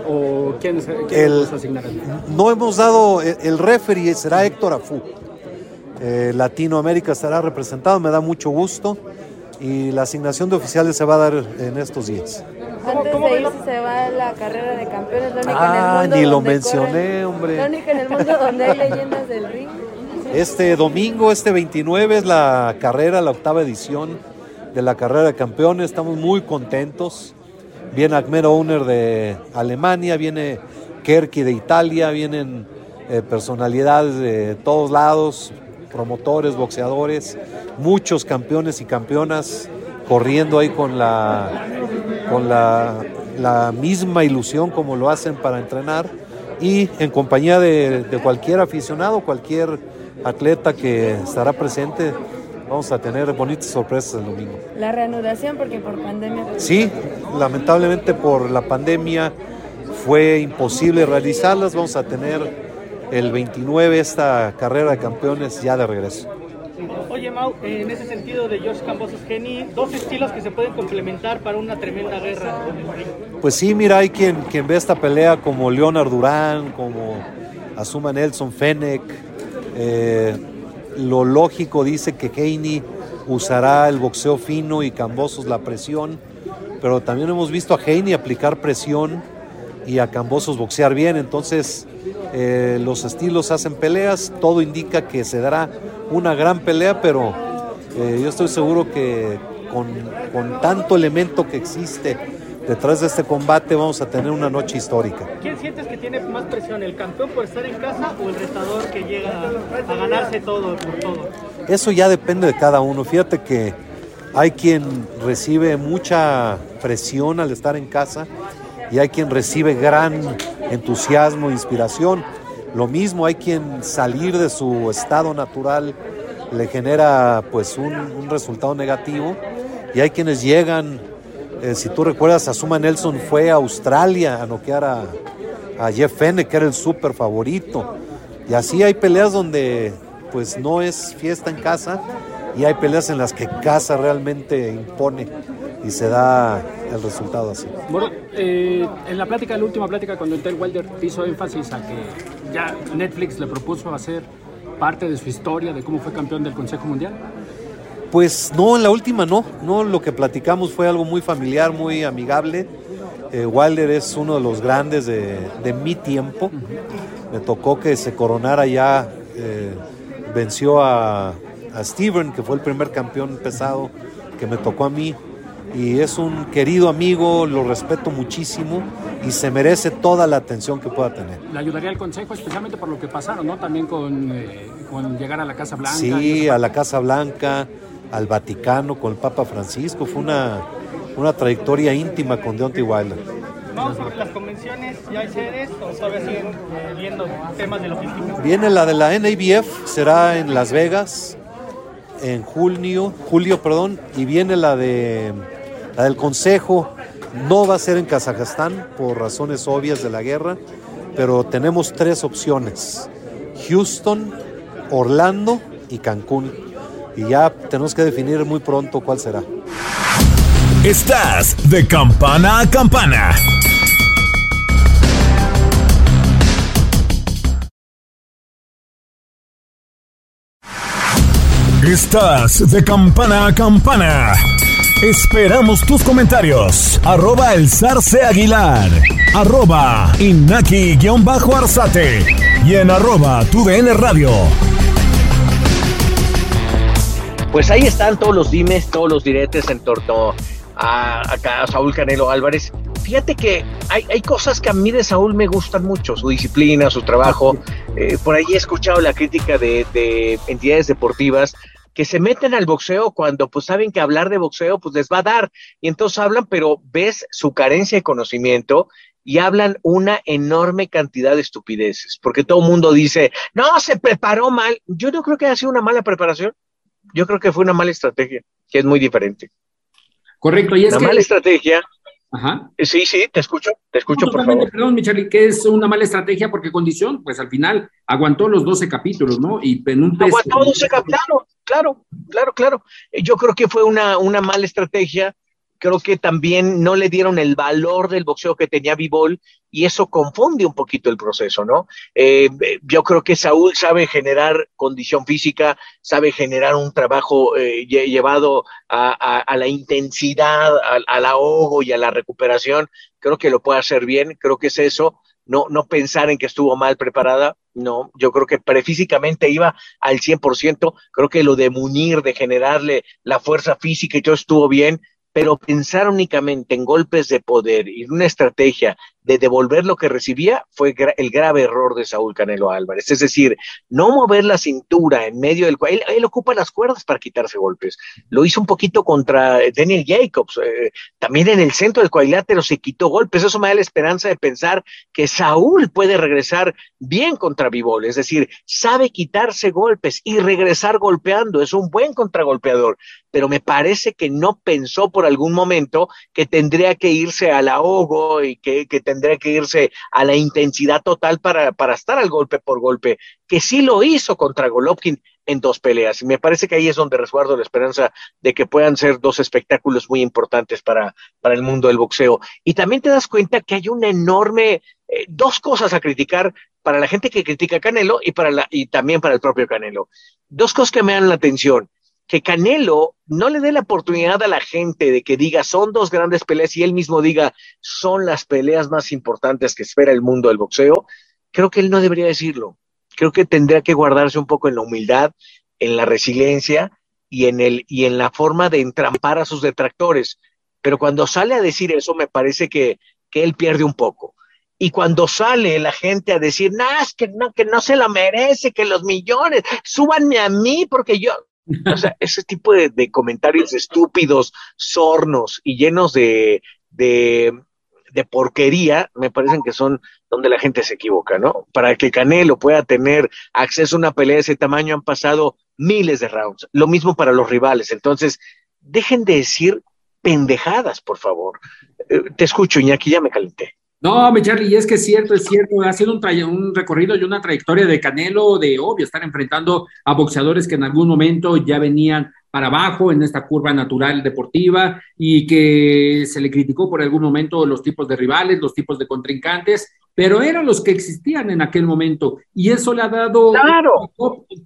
o quiénes, quiénes el? No hemos dado, el, el referee será Héctor Afú. Eh, Latinoamérica estará representado, me da mucho gusto. Y la asignación de oficiales se va a dar en estos días. Antes de irse se va la carrera de campeones, la única ah, en el mundo ni lo mencioné, corren- hombre. La única en el mundo donde hay leyendas del ring. Este domingo, este 29, es la carrera, la octava edición de la carrera de campeones. Estamos muy contentos. Viene Ahmed Owner de Alemania, viene Kerky de Italia, vienen eh, personalidades de todos lados, promotores, boxeadores, muchos campeones y campeonas corriendo ahí con la, con la, la misma ilusión como lo hacen para entrenar y en compañía de, de cualquier aficionado, cualquier atleta que estará presente, vamos a tener bonitas sorpresas el domingo. La reanudación, porque por pandemia. Sí, lamentablemente por la pandemia fue imposible realizarlas. Vamos a tener el 29 esta carrera de campeones ya de regreso. Oye, Mau, en ese sentido de George Cambosos Geni, dos estilos que se pueden complementar para una tremenda guerra. Pues sí, mira, hay quien, quien ve esta pelea como Leonard Durán, como Asuma Nelson Fennec. Eh, lo lógico dice que Haney usará el boxeo fino y Cambosos la presión. pero también hemos visto a Heine aplicar presión y a Cambosos boxear bien, entonces eh, los estilos hacen peleas, todo indica que se dará una gran pelea, pero eh, yo estoy seguro que con, con tanto elemento que existe detrás de este combate vamos a tener una noche histórica. ¿Quién sientes que tiene más presión, el campeón por estar en casa o el retador que llega a, ganarse todo por todo? Eso ya depende de cada uno. Fíjate que hay quien recibe mucha presión al estar en casa y hay quien recibe gran entusiasmo, inspiración. Lo mismo hay quien salir de su estado natural le genera pues un, resultado negativo y hay quienes llegan eh, si tú recuerdas, Asuma Nelson fue a Australia a noquear a, Jeff Fenneck, que era el súper favorito. Y así hay peleas donde pues no es fiesta en casa y hay peleas en las que casa realmente impone y se da el resultado así. Bueno, eh, en la plática, en la última plática, cuando Intel Wilder hizo énfasis a que ya Netflix le propuso hacer parte de su historia de cómo fue campeón del Consejo Mundial. Pues no, en la última no, no, lo que platicamos fue algo muy familiar, muy amigable. Eh, Wilder es uno de los grandes de, de mi tiempo. Me tocó que se coronara ya, eh, venció a, a Steven, que fue el primer campeón pesado que me tocó a mí. Y es un querido amigo, lo respeto muchísimo y se merece toda la atención que pueda tener. Le ayudaría al Consejo, especialmente por lo que pasaron, ¿no? También con, eh, con llegar a la Casa Blanca. Sí, a la Casa Blanca, al Vaticano con el Papa Francisco. Fue una, una trayectoria íntima con Deontay Wilder. Vamos sobre las convenciones, ¿ya hay sedes o todavía siguen viendo temas de logística? Viene la de la NABF, será en Las Vegas en junio, julio, perdón, y viene la de la del Consejo. No va a ser en Kazajstán por razones obvias de la guerra, pero tenemos tres opciones: Houston, Orlando y Cancún. Y ya tenemos que definir muy pronto cuál será. Estás de campana a campana. Estás de campana a campana. Esperamos tus comentarios. Arroba el zarce aguilar. Arroba inaki-arzate. Y en arroba tu radio. Pues ahí están todos los dimes, todos los diretes en torno a, Saúl Canelo Álvarez. Fíjate que hay, hay, cosas que a mí de Saúl me gustan mucho, su disciplina, su trabajo. Eh, por ahí he escuchado la crítica de, entidades deportivas que se meten al boxeo cuando pues saben que hablar de boxeo pues les va a dar y entonces hablan, pero ves su carencia de conocimiento y hablan una enorme cantidad de estupideces, porque todo el mundo dice, no, se preparó mal. Yo no creo que haya sido una mala preparación yo creo que fue una mala estrategia, que es muy diferente. Correcto, y es una que... mala estrategia. Ajá. Sí, sí, te escucho, te escucho, no, por favor. Perdón, mi Charlie, que es una mala estrategia porque condición, pues al final aguantó los 12 capítulos, ¿no? Y en un Aguantó 12 capítulos, claro, claro, claro. Yo creo que fue una, una mala estrategia. Creo que también no le dieron el valor del boxeo que tenía Bivol y eso confunde un poquito el proceso, ¿no? Eh, yo creo que Saúl sabe generar condición física, sabe generar un trabajo eh, llevado a, la intensidad, al, al ahogo y a la recuperación. Creo que lo puede hacer bien, creo que es eso. No, no pensar en que estuvo mal preparada, no, yo creo que prefísicamente iba al 100%, creo que lo de Munir, de generarle la fuerza física y todo estuvo bien, pero pensar únicamente en golpes de poder y una estrategia de devolver lo que recibía fue el grave error de Saúl Canelo Álvarez. Es decir, no mover la cintura en medio del cual él, él, ocupa las cuerdas para quitarse golpes. Lo hizo un poquito contra Daniel Jacobs, eh, también en el centro del cuadrilátero se quitó golpes. Eso me da la esperanza de pensar que Saúl puede regresar bien contra Bivol, es decir, sabe quitarse golpes y regresar golpeando. Es un buen contragolpeador, pero me parece que no pensó por algún momento que tendría que irse al ahogo y que, que tendría que irse a la intensidad total para, para estar al golpe por golpe, que sí lo hizo contra Golovkin en dos peleas. Y me parece que ahí es donde resguardo la esperanza de que puedan ser dos espectáculos muy importantes para, para el mundo del boxeo. Y también te das cuenta que hay una enorme, eh, dos cosas a criticar para la gente que critica a Canelo y, para la, y también para el propio Canelo. Dos cosas que me dan la atención. Que Canelo no le dé la oportunidad a la gente de que diga son dos grandes peleas y él mismo diga son las peleas más importantes que espera el mundo del boxeo, creo que él no debería decirlo. Creo que tendría que guardarse un poco en la humildad, en la resiliencia y en, el, y en la forma de entrampar a sus detractores. Pero cuando sale a decir eso, me parece que, que él pierde un poco. Y cuando sale la gente a decir, es que no, que no se lo merece, que los millones, súbanme a mí porque yo, o sea, ese tipo de, comentarios estúpidos, sornos y llenos de, de, de, porquería, me parecen que son donde la gente se equivoca, ¿no? Para que Canelo pueda tener acceso a una pelea de ese tamaño han pasado miles de rounds. Lo mismo para los rivales. Entonces, dejen de decir pendejadas, por favor. Eh, te escucho, Iñaki, ya me calenté. No, mi Charlie, y es que es cierto, es cierto, ha sido un, un recorrido y una trayectoria de Canelo, de obvio, estar enfrentando a boxeadores que en algún momento ya venían para abajo en esta curva natural deportiva y que se le criticó por algún momento los tipos de rivales, los tipos de contrincantes, pero eran los que existían en aquel momento y eso le ha dado claro.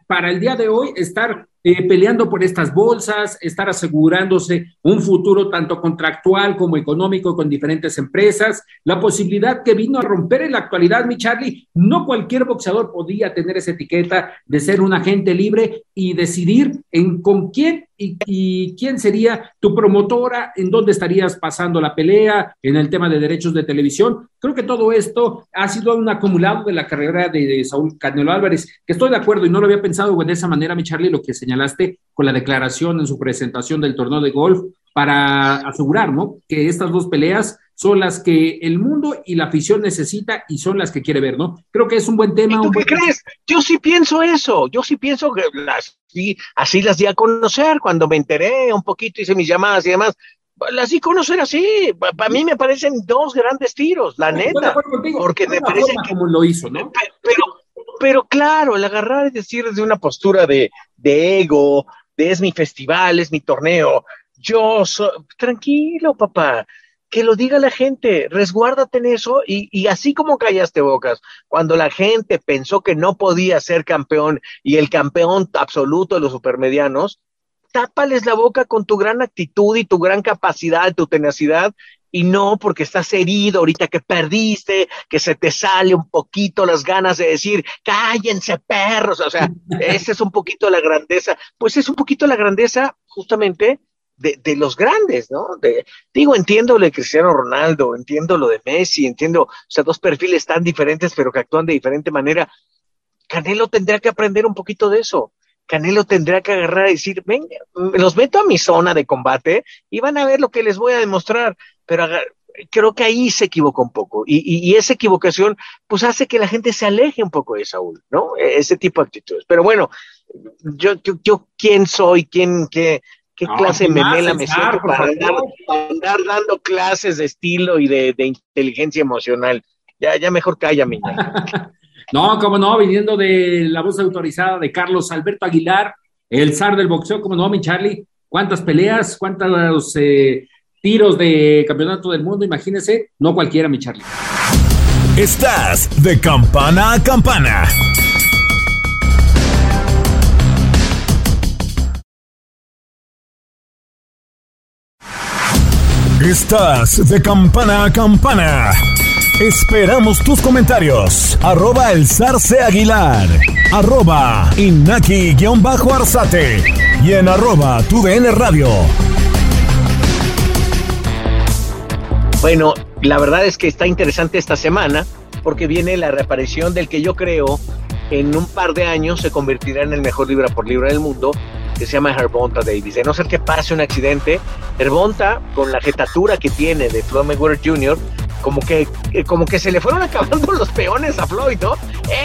para el día de hoy estar eh, peleando por estas bolsas, estar asegurándose un futuro tanto contractual como económico con diferentes empresas, la posibilidad que vino a romper en la actualidad, mi Charlie, no cualquier boxeador podía tener esa etiqueta de ser un agente libre y decidir en con quién y, quién sería tu promotora, en dónde estarías pasando la pelea, en el tema de derechos de televisión. Creo que todo esto ha sido un acumulado de la carrera de, Saúl Canelo Álvarez, que estoy de acuerdo y no lo había pensado de esa manera, mi Charlie, lo que señalaste con la declaración en su presentación del torneo de golf para asegurar, ¿no? Que estas dos peleas son las que el mundo y la afición necesita y son las que quiere ver, ¿no? Creo que es un buen tema. ¿Y tú qué crees? Yo sí pienso eso, yo sí pienso que las, sí, así las di a conocer cuando me enteré un poquito, hice mis llamadas y demás, las di a conocer así, para mí me parecen dos grandes tiros, la neta, porque me parece que... Como lo hizo, ¿no? Pero, pero claro, el agarrar es decir desde una postura de, de ego, de es mi festival, es mi torneo, yo soy, tranquilo, papá, que lo diga la gente, resguárdate en eso y, y, así como callaste bocas, cuando la gente pensó que no podía ser campeón y el campeón absoluto de los supermedianos, tápales la boca con tu gran actitud y tu gran capacidad, tu tenacidad y no porque estás herido ahorita que perdiste, que se te sale un poquito las ganas de decir, cállense perros, o sea, [laughs] esa es un poquito la grandeza, pues es un poquito la grandeza justamente de, los grandes, ¿no? De, digo, entiendo lo de Cristiano Ronaldo, entiendo lo de Messi, entiendo, o sea, dos perfiles tan diferentes, pero que actúan de diferente manera. Canelo tendrá que aprender un poquito de eso. Canelo tendrá que agarrar y decir, venga, los meto a mi zona de combate y van a ver lo que les voy a demostrar, pero creo que ahí se equivocó un poco y, y, esa equivocación pues hace que la gente se aleje un poco de Saúl, ¿no? E, ese tipo de actitudes. Pero bueno, yo, yo, yo quién soy, quién, qué, ¿Qué clase de memela me siento para andar, dando clases de estilo y de, inteligencia emocional? Ya, ya mejor cállame. [laughs] no, como no, viniendo de la voz autorizada de Carlos Alberto Aguilar, el zar del boxeo, como no, mi Charlie, cuántas peleas, cuántos eh, tiros de campeonato del mundo, imagínese, no cualquiera, mi Charlie. Estás de campana a campana. Estás de campana a campana. Esperamos tus comentarios. Arroba el zarce aguilar. Arroba inaki-arzate. Y en arroba tu radio. Bueno, la verdad es que está interesante esta semana porque viene la reaparición del que yo creo en un par de años se convertirá en el mejor libra por libra del mundo, que se llama Herbonta Davis. De no ser que pase un accidente, Herbonta, con la jetatura que tiene de Floyd Mayweather Jr., como que, eh, como que se le fueron [laughs] acabando los peones a Floyd, ¿no?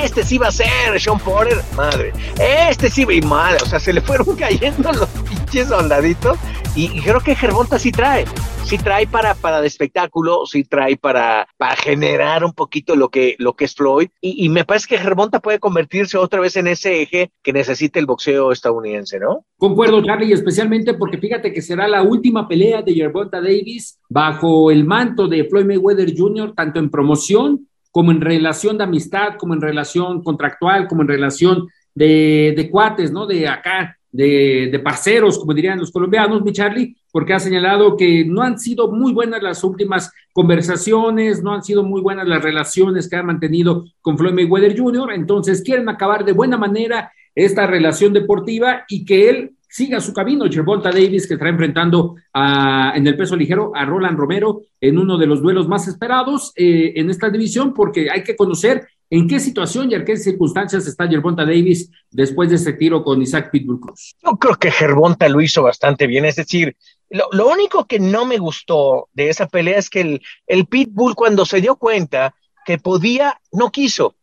Este sí va a ser Sean Porter, madre. Este sí, y madre, o sea, se le fueron [laughs] cayendo los pinches soldaditos. Y, creo que Gervonta sí trae, sí trae para, para de espectáculo, sí trae para, para generar un poquito lo que, lo que es Floyd. Y, me parece que Gervonta puede convertirse otra vez en ese eje que necesita el boxeo estadounidense, ¿no? Concuerdo, Charlie, especialmente porque fíjate que será la última pelea de Gervonta Davis bajo el manto de Floyd Mayweather Jr., tanto en promoción como en relación de amistad, como en relación contractual, como en relación de cuates, ¿no? De acá, de, de, parceros, como dirían los colombianos, mi Charlie, porque ha señalado que no han sido muy buenas las últimas conversaciones, no han sido muy buenas las relaciones que ha mantenido con Floyd Mayweather Jr., entonces quieren acabar de buena manera esta relación deportiva y que él siga su camino. Gervonta Davis, que estará enfrentando a, en el peso ligero a Roland Romero en uno de los duelos más esperados eh, en esta división, porque hay que conocer en qué situación y en qué circunstancias está Gervonta Davis después de ese tiro con Isaac Pitbull Cruz. Yo creo que Gervonta lo hizo bastante bien, es decir, lo, lo, único que no me gustó de esa pelea es que el, el Pitbull cuando se dio cuenta que podía, no quiso.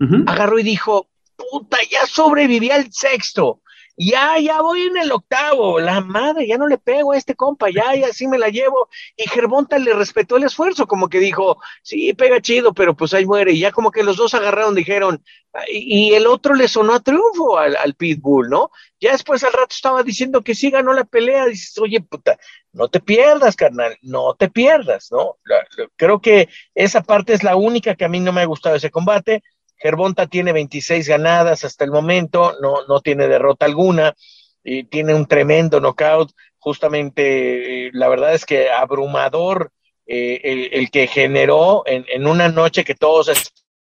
Uh -huh. Agarró y dijo, puta, ya sobreviví al sexto ya, ya voy en el octavo, la madre, ya no le pego a este compa, ya, ya sí me la llevo. Y Gervonta le respetó el esfuerzo, como que dijo, sí, pega chido, pero pues ahí muere. Y ya como que los dos agarraron, dijeron, y, el otro le sonó a triunfo al, Pitbull, ¿no? Ya después al rato estaba diciendo que sí ganó la pelea, dices, oye, puta, no te pierdas, carnal, no te pierdas, ¿no? Creo que esa parte es la única que a mí no me ha gustado ese combate Gervonta tiene 26 ganadas hasta el momento, no, no tiene derrota alguna, y tiene un tremendo knockout, justamente, eh, la verdad es que abrumador eh, el, el, que generó en, en, una noche que todos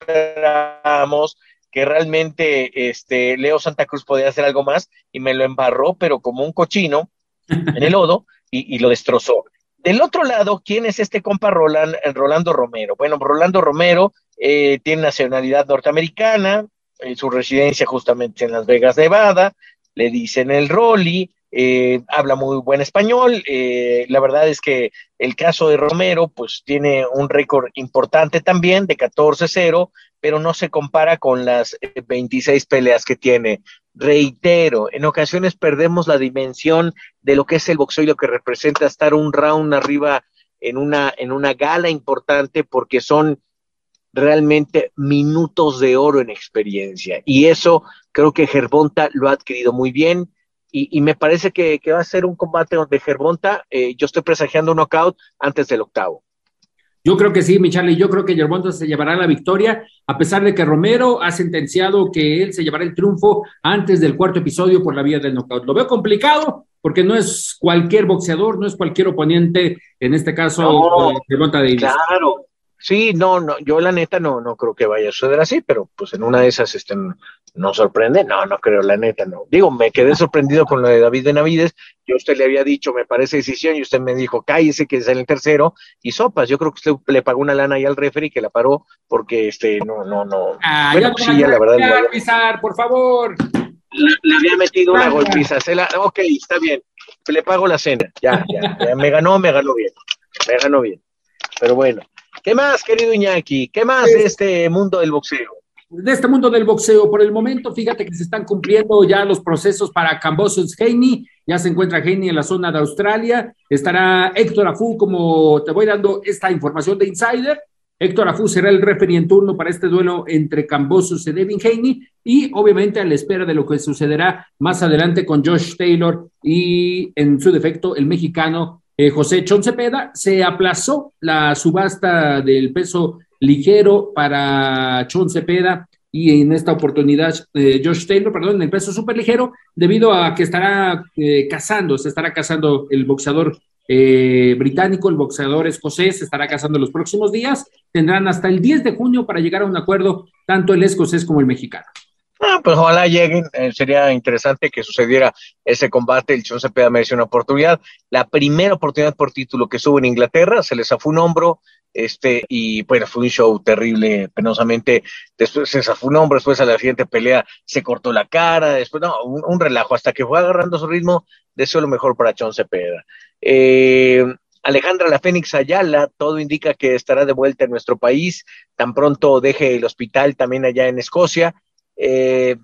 esperábamos que realmente este, Leo Santa Cruz podía hacer algo más y me lo embarró, pero como un cochino en el lodo y, y lo destrozó. Del otro lado, ¿quién es este compa Roland, Rolando Romero? Bueno, Rolando Romero eh, tiene nacionalidad norteamericana, eh, su residencia justamente en Las Vegas, Nevada, le dicen el Rolly, eh, habla muy buen español, eh, la verdad es que el caso de Romero pues tiene un récord importante también de 14-0, pero no se compara con las 26 peleas que tiene. Reitero, en ocasiones perdemos la dimensión de lo que es el boxeo y lo que representa estar un round arriba en una, en una gala importante porque son realmente minutos de oro en experiencia. Y eso creo que Gervonta lo ha adquirido muy bien. Y, y me parece que, que, va a ser un combate donde Gervonta, eh, yo estoy presagiando un knockout antes del octavo. Yo creo que sí, mi Charlie, yo creo que Gervonta se llevará la victoria, a pesar de que Romero ha sentenciado que él se llevará el triunfo antes del cuarto episodio por la vía del knockout. Lo veo complicado porque no es cualquier boxeador, no es cualquier oponente, en este caso, no, Gervonta Davis. Claro, Sí, no, no, yo la neta no, no creo que vaya a suceder así, pero pues en una de esas este, no sorprende, no, no creo, la neta no. Digo, me quedé sorprendido con lo de David de Navides, yo a usted le había dicho, me parece decisión, y usted me dijo, cállese que es el tercero, y sopas, yo creo que usted le pagó una lana ahí al referee que la paró, porque este, no, no, no. Ah, bueno, pues, sí, ya, la verdad. Ya, pisar, por favor. Le, le había metido una golpiza, se la, ok, está bien, le pago la cena, ya, ya, ya, me ganó, me ganó bien, me ganó bien, pero bueno. ¿Qué más, querido Iñaki? ¿Qué más de este mundo del boxeo? De este mundo del boxeo, por el momento, fíjate que se están cumpliendo ya los procesos para Cambosos Heini, ya se encuentra Heini en la zona de Australia, estará Héctor Afu, como te voy dando esta información de Insider, Héctor Afu será el referee en turno para este duelo entre Cambosos y Devin Haney y obviamente a la espera de lo que sucederá más adelante con Josh Taylor y en su defecto el mexicano eh, José Chon Cepeda, se aplazó la subasta del peso ligero para Chon Cepeda y en esta oportunidad eh, Josh Taylor, perdón, en el peso súper ligero, debido a que estará eh, cazando, se estará cazando el boxeador eh, británico, el boxeador escocés, se estará cazando los próximos días, tendrán hasta el 10 de junio para llegar a un acuerdo tanto el escocés como el mexicano. Ah, pues ojalá lleguen, eh, sería interesante que sucediera ese combate, el Chon Cepeda merece una oportunidad, la primera oportunidad por título que subo en Inglaterra, se les zafó un hombro, este, y bueno, fue un show terrible, penosamente, después se zafó un hombro, después a la siguiente pelea se cortó la cara, después, no, un, un relajo, hasta que fue agarrando su ritmo, deseo lo mejor para Chon Cepeda. Eh, Alejandra La Fénix Ayala, todo indica que estará de vuelta en nuestro país, tan pronto deje el hospital también allá en Escocia, eh,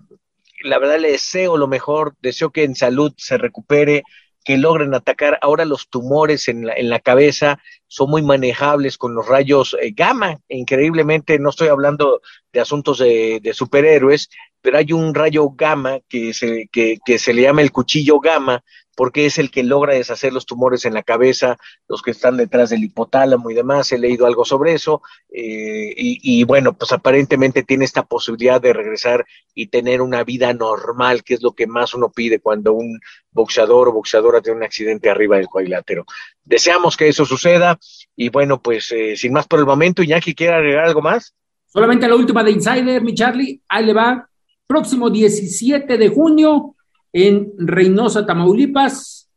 la verdad le deseo lo mejor, deseo que en salud se recupere, que logren atacar. Ahora los tumores en la, en la cabeza son muy manejables con los rayos eh, gamma. Increíblemente, no estoy hablando de asuntos de, superhéroes, pero hay un rayo gamma que se, que se le llama el cuchillo gamma, porque es el que logra deshacer los tumores en la cabeza, los que están detrás del hipotálamo y demás. He leído algo sobre eso. Eh, y, bueno, pues aparentemente tiene esta posibilidad de regresar y tener una vida normal, que es lo que más uno pide cuando un boxeador o boxeadora tiene un accidente arriba del cuadrilátero. Deseamos que eso suceda. Y bueno, pues eh, sin más por el momento, Iñaki, ¿quiere agregar algo más? Solamente la última de Insider, mi Charlie. Ahí le va. Próximo 17 de junio en Reynosa, Tamaulipas.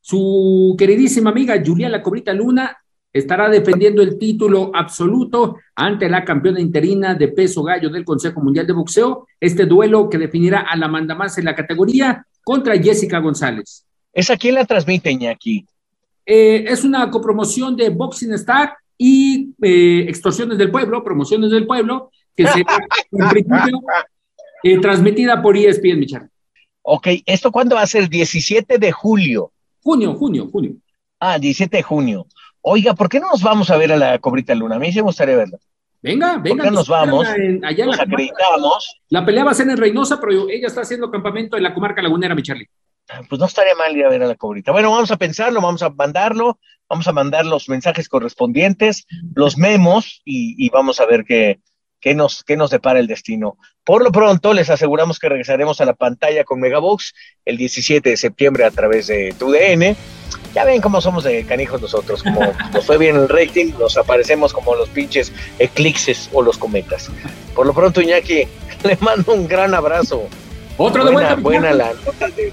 Su queridísima amiga Juliana Cobrita Luna estará defendiendo el título absoluto ante la campeona interina de peso gallo del Consejo Mundial de Boxeo. Este duelo que definirá a la manda más en la categoría contra Jessica González. ¿Esa quién la transmite, Iñaki? Eh, es una copromoción de Boxing Star y eh, Extorsiones del Pueblo, Promociones del Pueblo, que será en principio eh, transmitida por ESPN, Michelle. Ok, ¿esto cuándo va a ser? 17 de julio. Junio, junio, junio. Ah, 17 de junio. Oiga, ¿por qué no nos vamos a ver a la Cobrita Luna? A mí sí me gustaría verla. Venga, venga. ¿Por qué nos vamos? allá nos la acreditamos. La pelea va a ser en Reynosa, pero ella está haciendo campamento en la comarca lagunera, mi Charlie. Ah, pues no estaría mal ir a ver a la Cobrita. Bueno, vamos a pensarlo, vamos a mandarlo, vamos a mandar los mensajes correspondientes, los memos y, y vamos a ver qué, qué nos, qué nos depara el destino. Por lo pronto, les aseguramos que regresaremos a la pantalla con Megabox el 17 de septiembre a través de TUDN. Ya ven cómo somos de canijos nosotros, como [laughs] nos fue bien el rating, nos aparecemos como los pinches eclipses o los cometas. Por lo pronto, Iñaki, [laughs] le mando un gran abrazo. Otro de buena, buena la nota de,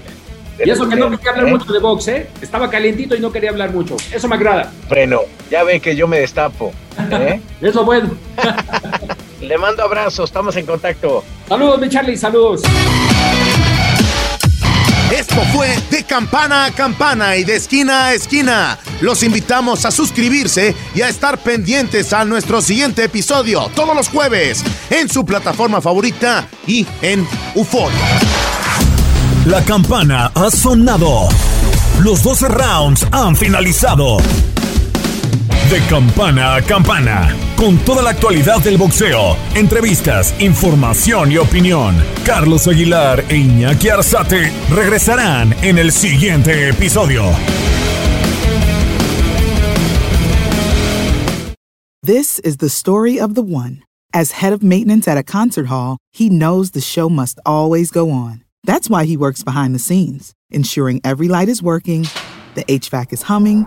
y eso que no quería hablar ¿eh? mucho de box, ¿eh? Estaba calientito y no quería hablar mucho. Eso me agrada. Freno, ya ve que yo me destapo. ¿eh? [laughs] eso bueno. Le mando abrazos, estamos en contacto. Saludos, mi Charlie, saludos. Esto fue de campana a campana y de esquina a esquina. Los invitamos a suscribirse y a estar pendientes a nuestro siguiente episodio todos los jueves en su plataforma favorita y en UFO. La campana ha sonado. Los 12 rounds han finalizado. De campana a campana, con toda la actualidad del boxeo, entrevistas, información y opinión. Carlos Aguilar e Iñaki Arzate regresarán en el siguiente episodio. This is the story of the one. As head of maintenance at a concert hall, he knows the show must always go on. That's why he works behind the scenes, ensuring every light is working, the HVAC is humming